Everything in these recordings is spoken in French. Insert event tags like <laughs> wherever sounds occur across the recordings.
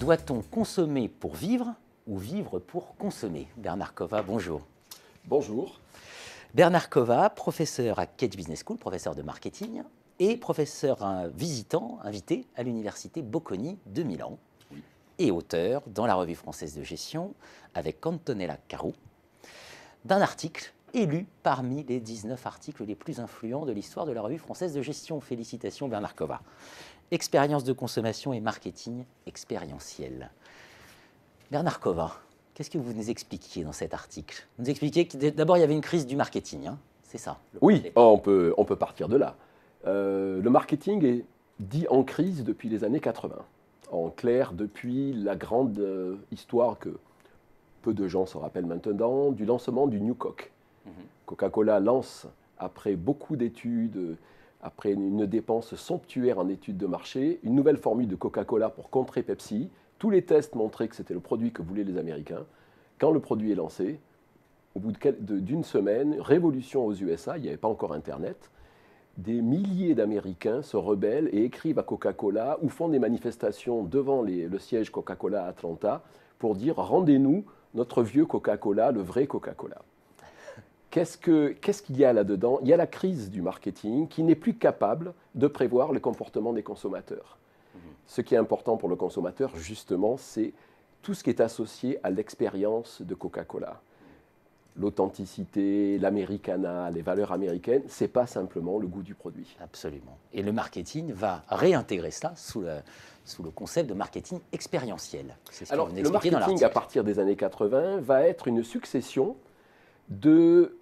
Doit-on consommer pour vivre ou vivre pour consommer Bernard Kova, bonjour. Bonjour. Bernard Kova, professeur à Cage Business School, professeur de marketing et professeur visitant, invité à l'université Bocconi de Milan et auteur dans la revue française de gestion avec Antonella Carou d'un article élu parmi les 19 articles les plus influents de l'histoire de la revue française de gestion. Félicitations Bernard Kova. Expérience de consommation et marketing expérientiel. Bernard Kova, qu'est-ce que vous nous expliquiez dans cet article? Vous nous expliquiez que d'abord il y avait une crise du marketing, hein c'est ça Oui, on peut, on peut partir de là. Euh, le marketing est dit en crise depuis les années 80. En clair, depuis la grande euh, histoire que peu de gens se rappellent maintenant, du lancement du New Coke. Coca-Cola lance, après beaucoup d'études, après une dépense somptuaire en études de marché, une nouvelle formule de Coca-Cola pour contrer Pepsi. Tous les tests montraient que c'était le produit que voulaient les Américains. Quand le produit est lancé, au bout d'une semaine, révolution aux USA, il n'y avait pas encore Internet, des milliers d'Américains se rebellent et écrivent à Coca-Cola ou font des manifestations devant le siège Coca-Cola à Atlanta pour dire rendez-nous notre vieux Coca-Cola, le vrai Coca-Cola. Qu'est-ce qu'il y a là-dedans? Il y a la crise du marketing qui n'est plus capable de prévoir le comportement des consommateurs. Mhm. Ce qui est important pour le consommateur, justement, c'est tout ce qui est associé à l'expérience de Coca-Cola l'authenticité, l'americana, les valeurs américaines, c'est pas simplement le goût du produit. Absolument. Et le marketing va réintégrer cela sous le, sous le concept de marketing expérientiel. Ce Alors, le marketing, à partir des années 80, va être une succession de...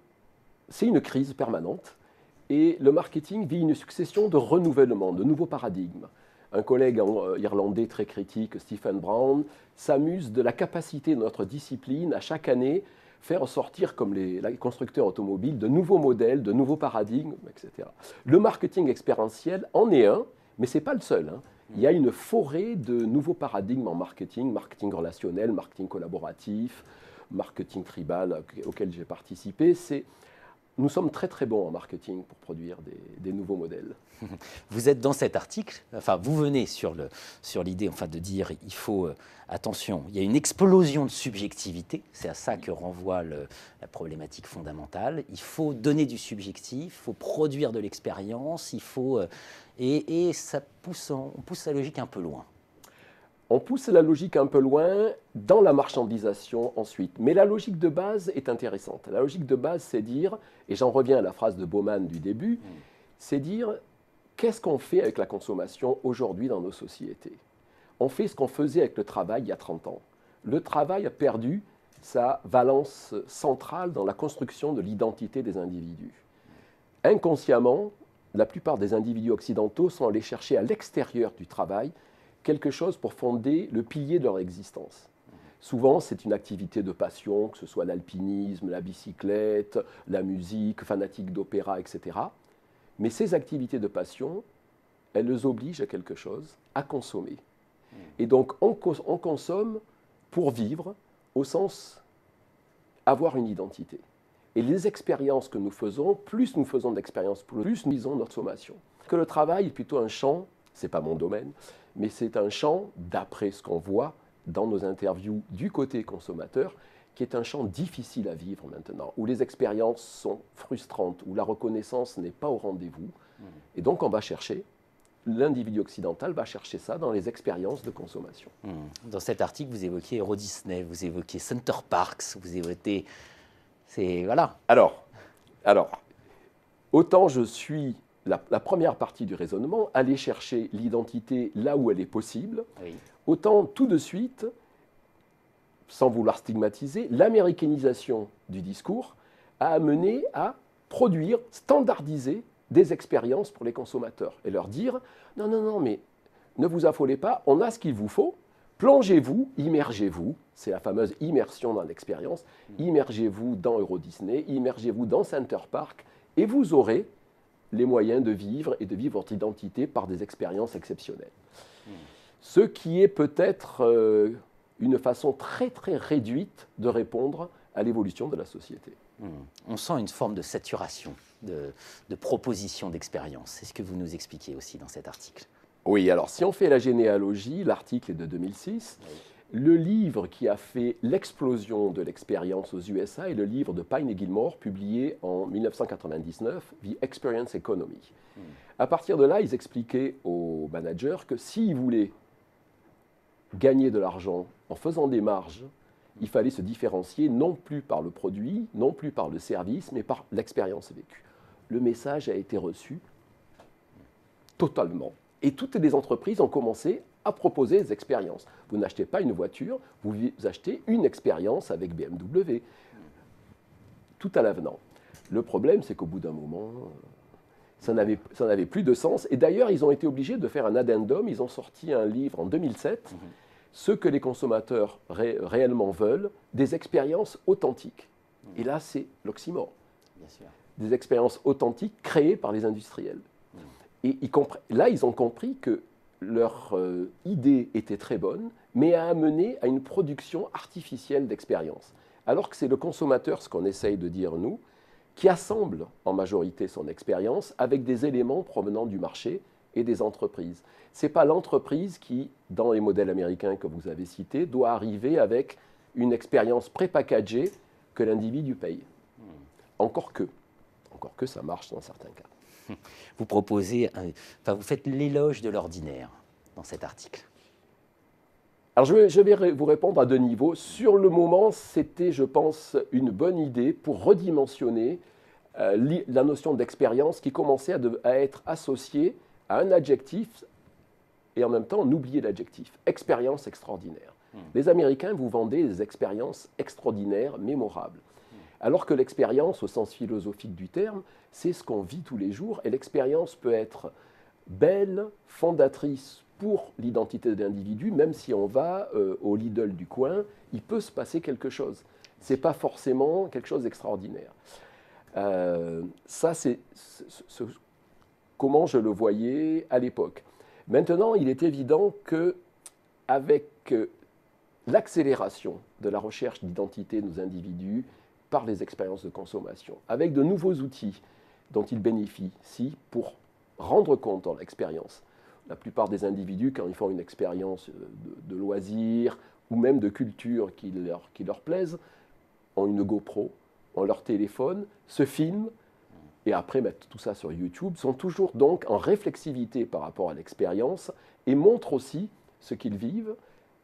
C'est une crise permanente. Et le marketing vit une succession de renouvellement, de nouveaux paradigmes. Un collègue euh, irlandais très critique, Stephen Brown, s'amuse de la capacité de notre discipline à chaque année faire sortir, comme les, constructeurs automobiles, de nouveaux modèles, de nouveaux paradigmes, etc. Le marketing expérientiel en est un, mais ce n'est pas le seul. Hein. Il y a une forêt de nouveaux paradigmes en marketing, marketing relationnel, marketing collaboratif, marketing tribal auquel j'ai participé. C'est nous sommes très très bons en marketing pour produire des, nouveaux modèles. <laughs> Vous êtes dans cet article, enfin vous venez sur l'idée sur enfin, de dire il faut, euh, attention, il y a une explosion de subjectivité, c'est à ça que renvoie la problématique fondamentale. Il faut donner du subjectif, il faut produire de l'expérience, il faut... Euh, et, ça pousse, on pousse la logique un peu loin on pousse la logique un peu loin dans la marchandisation ensuite. Mais la logique de base est intéressante. La logique de base, c'est dire, et j'en reviens à la phrase de Bauman du début, mm. c'est dire qu'est-ce qu'on fait avec la consommation aujourd'hui dans nos sociétés? On fait ce qu'on faisait avec le travail il y a 30 ans. Le travail a perdu sa valence centrale dans la construction de l'identité des individus. Inconsciemment, la plupart des individus occidentaux sont allés chercher à l'extérieur du travail quelque chose pour fonder le pilier de leur existence. Souvent, c'est une activité de passion, que ce soit l'alpinisme, la bicyclette, la musique, fanatique d'opéra, etc. Mais ces activités de passion, elles les obligent à quelque chose, à consommer. Et donc, on, on consomme pour vivre, au sens avoir une identité. Et les expériences que nous faisons, plus nous faisons d'expériences, plus nous lisons notre sommation. Que le travail est plutôt un champ, ce n'est pas mon domaine, mais c'est un champ, d'après ce qu'on voit dans nos interviews du côté consommateur, qui est un champ difficile à vivre maintenant, où les expériences sont frustrantes, où la reconnaissance n'est pas au rendez-vous. Mmh. Et donc on va chercher, l'individu occidental va chercher ça dans les expériences de consommation. Mmh. Dans cet article, vous évoquez Euro Disney, vous évoquez Center Parks, vous évoquez... C'est... Voilà. Alors, alors, autant je suis la, première partie du raisonnement, aller chercher l'identité là où elle est possible, autant tout de suite, sans vouloir stigmatiser, l'américanisation du discours a amené à produire, standardiser des expériences pour les consommateurs et leur dire non, non, non, mais ne vous affolez pas, on a ce qu'il vous faut, plongez-vous, immergez-vous, c'est la fameuse immersion dans l'expérience, mm. immergez-vous dans Euro Disney, immergez-vous dans Center Park, et vous aurez les moyens de vivre et de vivre votre identité par des expériences exceptionnelles. Ce qui est peut-être euh, une façon très très réduite de répondre à l'évolution de la société. Hmm. On sent une forme de saturation de, propositions d'expérience. C'est ce que vous nous expliquez aussi dans cet article. Oui, alors si on fait la généalogie, l'article est de 2006. Le livre qui a fait l'explosion de l'expérience aux USA est le livre de Pine et Gilmore, publié en 1999, The Experience Economy. Hmm. À partir de là, ils expliquaient aux managers que s'ils voulaient gagner de l'argent en faisant des marges, il fallait se différencier non plus par le produit, non plus par le service, mais par l'expérience vécue. Le message a été reçu totalement. Et toutes les entreprises ont commencé à proposer des expériences. Vous n'achetez pas une voiture, vous achetez une expérience avec BMW. Tout à l'avenant. Le problème, c'est qu'au bout d'un moment, ça n'avait plus de sens. Et d'ailleurs, ils ont été obligés de faire un addendum. Ils ont sorti un livre en 2007, mhm. Ce que les consommateurs réellement veulent, des expériences authentiques. Et là, c'est l'oxymore. Des expériences authentiques créées par les industriels. Mhm. Et là, ils ont compris que leur euh, idée était très bonne, mais a amené à une production artificielle d'expériences. Alors que c'est le consommateur, ce qu'on essaye de dire nous, qui assemble en majorité son expérience avec des éléments provenant du marché et des entreprises. Ce n'est pas l'entreprise qui, dans les modèles américains que vous avez cités, doit arriver avec une expérience prépackagée que l'individu paye. Hmm. Encore que, encore que ça marche dans certains cas. <laughs> Vous proposez, enfin, vous faites l'éloge de l'ordinaire dans cet article. Alors je vais, je vais, vous répondre à deux niveaux. Sur le moment, c'était, je pense, une bonne idée pour redimensionner euh, la notion d'expérience qui commençait à, à, être associée à un adjectif et en même temps on oubliait l'adjectif. Expérience extraordinaire. Hmm. Les Américains vous vendaient des expériences extraordinaires, mémorables. Alors que l'expérience, au sens philosophique du terme, c'est ce qu'on vit tous les jours. Et l'expérience peut être belle, fondatrice pour l'identité de l'individu, même si on va euh, au Lidl du coin, il peut se passer quelque chose. Ce n'est pas forcément quelque chose d'extraordinaire. Euh, ça, c'est comment je le voyais à l'époque. Maintenant, il est évident que avec euh, l'accélération de la recherche d'identité de nos individus, par les expériences de consommation, avec de nouveaux outils dont ils bénéficient pour rendre compte en l'expérience. La plupart des individus, quand ils font une expérience de, loisirs ou même de culture qui leur, qui leur plaise, ont une GoPro, ont leur téléphone, se filment et après mettent tout ça sur YouTube, sont toujours donc en réflexivité par rapport à l'expérience et montrent aussi ce qu'ils vivent.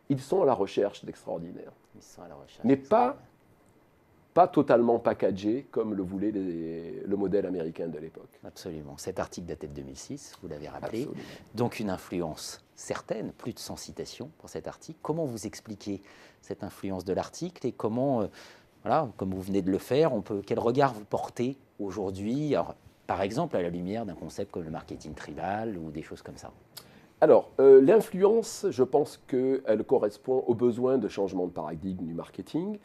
Ils sont à la recherche d'extraordinaire. Mais pas pas totalement packagé comme le voulait le modèle américain de l'époque. Absolument. Cet article datait de 2006, vous l'avez rappelé. Donc une influence certaine, plus de 100 citations pour cet article. Comment vous expliquez cette influence de l'article et comment, euh, voilà, comme vous venez de le faire, on peut, quel regard vous portez aujourd'hui, par exemple à la lumière d'un concept comme le marketing tribal ou des choses comme ça? Alors, euh, l'influence, je pense qu'elle correspond aux besoins de changement de paradigme du marketing.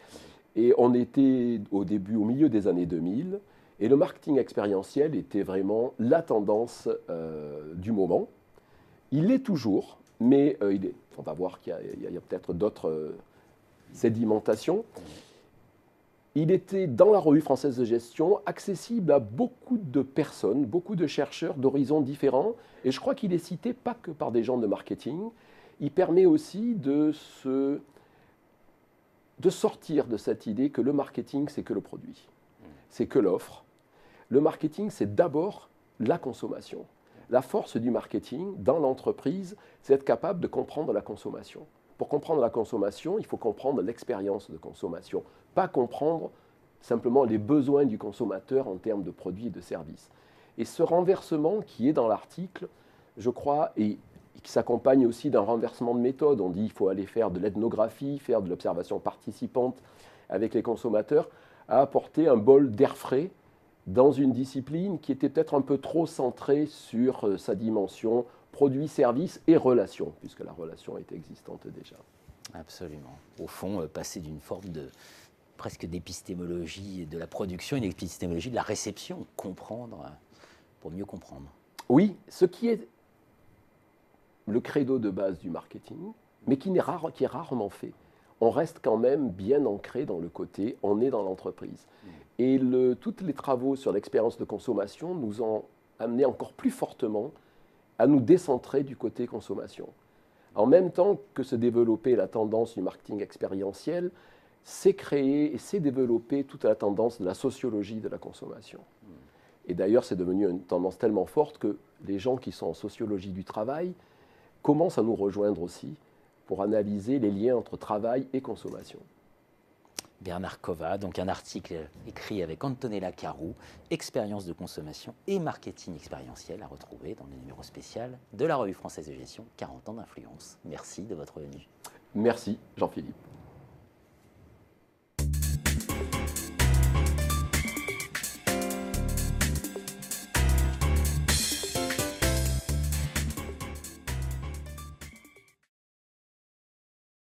Et on était au début, au milieu des années 2000, et le marketing expérientiel était vraiment la tendance euh, du moment. Il l'est toujours, mais euh, on va voir qu'il y a, peut-être d'autres euh, sédimentations. Il était dans la revue française de gestion accessible à beaucoup de personnes, beaucoup de chercheurs d'horizons différents, et je crois qu'il est cité pas que par des gens de marketing. Il permet aussi de se de sortir de cette idée que le marketing, c'est que le produit, c'est que l'offre. Le marketing, c'est d'abord la consommation. La force du marketing dans l'entreprise, c'est être capable de comprendre la consommation. Pour comprendre la consommation, il faut comprendre l'expérience de consommation, pas comprendre simplement les besoins du consommateur en termes de produits et de services. Et ce renversement qui est dans l'article, je crois, est qui s'accompagne aussi d'un renversement de méthode. On dit qu'il faut aller faire de l'ethnographie, faire de l'observation participante avec les consommateurs, a apporté un bol d'air frais dans une discipline qui était peut-être un peu trop centrée sur euh, sa dimension produit, service et relation, puisque la relation est existante déjà. Absolument. Au fond, euh, passer d'une forme de presque d'épistémologie de la production, une épistémologie de la réception, comprendre pour mieux comprendre. Oui, ce qui est le credo de base du marketing, mais qui, est, rare, qui est rarement fait. On reste quand même bien ancré dans le côté, on est dans l'entreprise. Mm. Et le, tous les travaux sur l'expérience de consommation nous ont amené encore plus fortement à nous décentrer du côté consommation. En même temps que se développait la tendance du marketing expérientiel, s'est créée et s'est développée toute la tendance de la sociologie de la consommation. Et d'ailleurs, c'est devenu une tendance tellement forte que les gens qui sont en sociologie du travail commencent à nous rejoindre aussi pour analyser les liens entre travail et consommation? Bernard Cova, donc un article écrit avec Antonella Carou, Expérience de consommation et marketing expérientiel à retrouver dans le numéro spécial de la Revue française de gestion 40 ans d'influence. Merci de votre venue. Merci Jean-Philippe.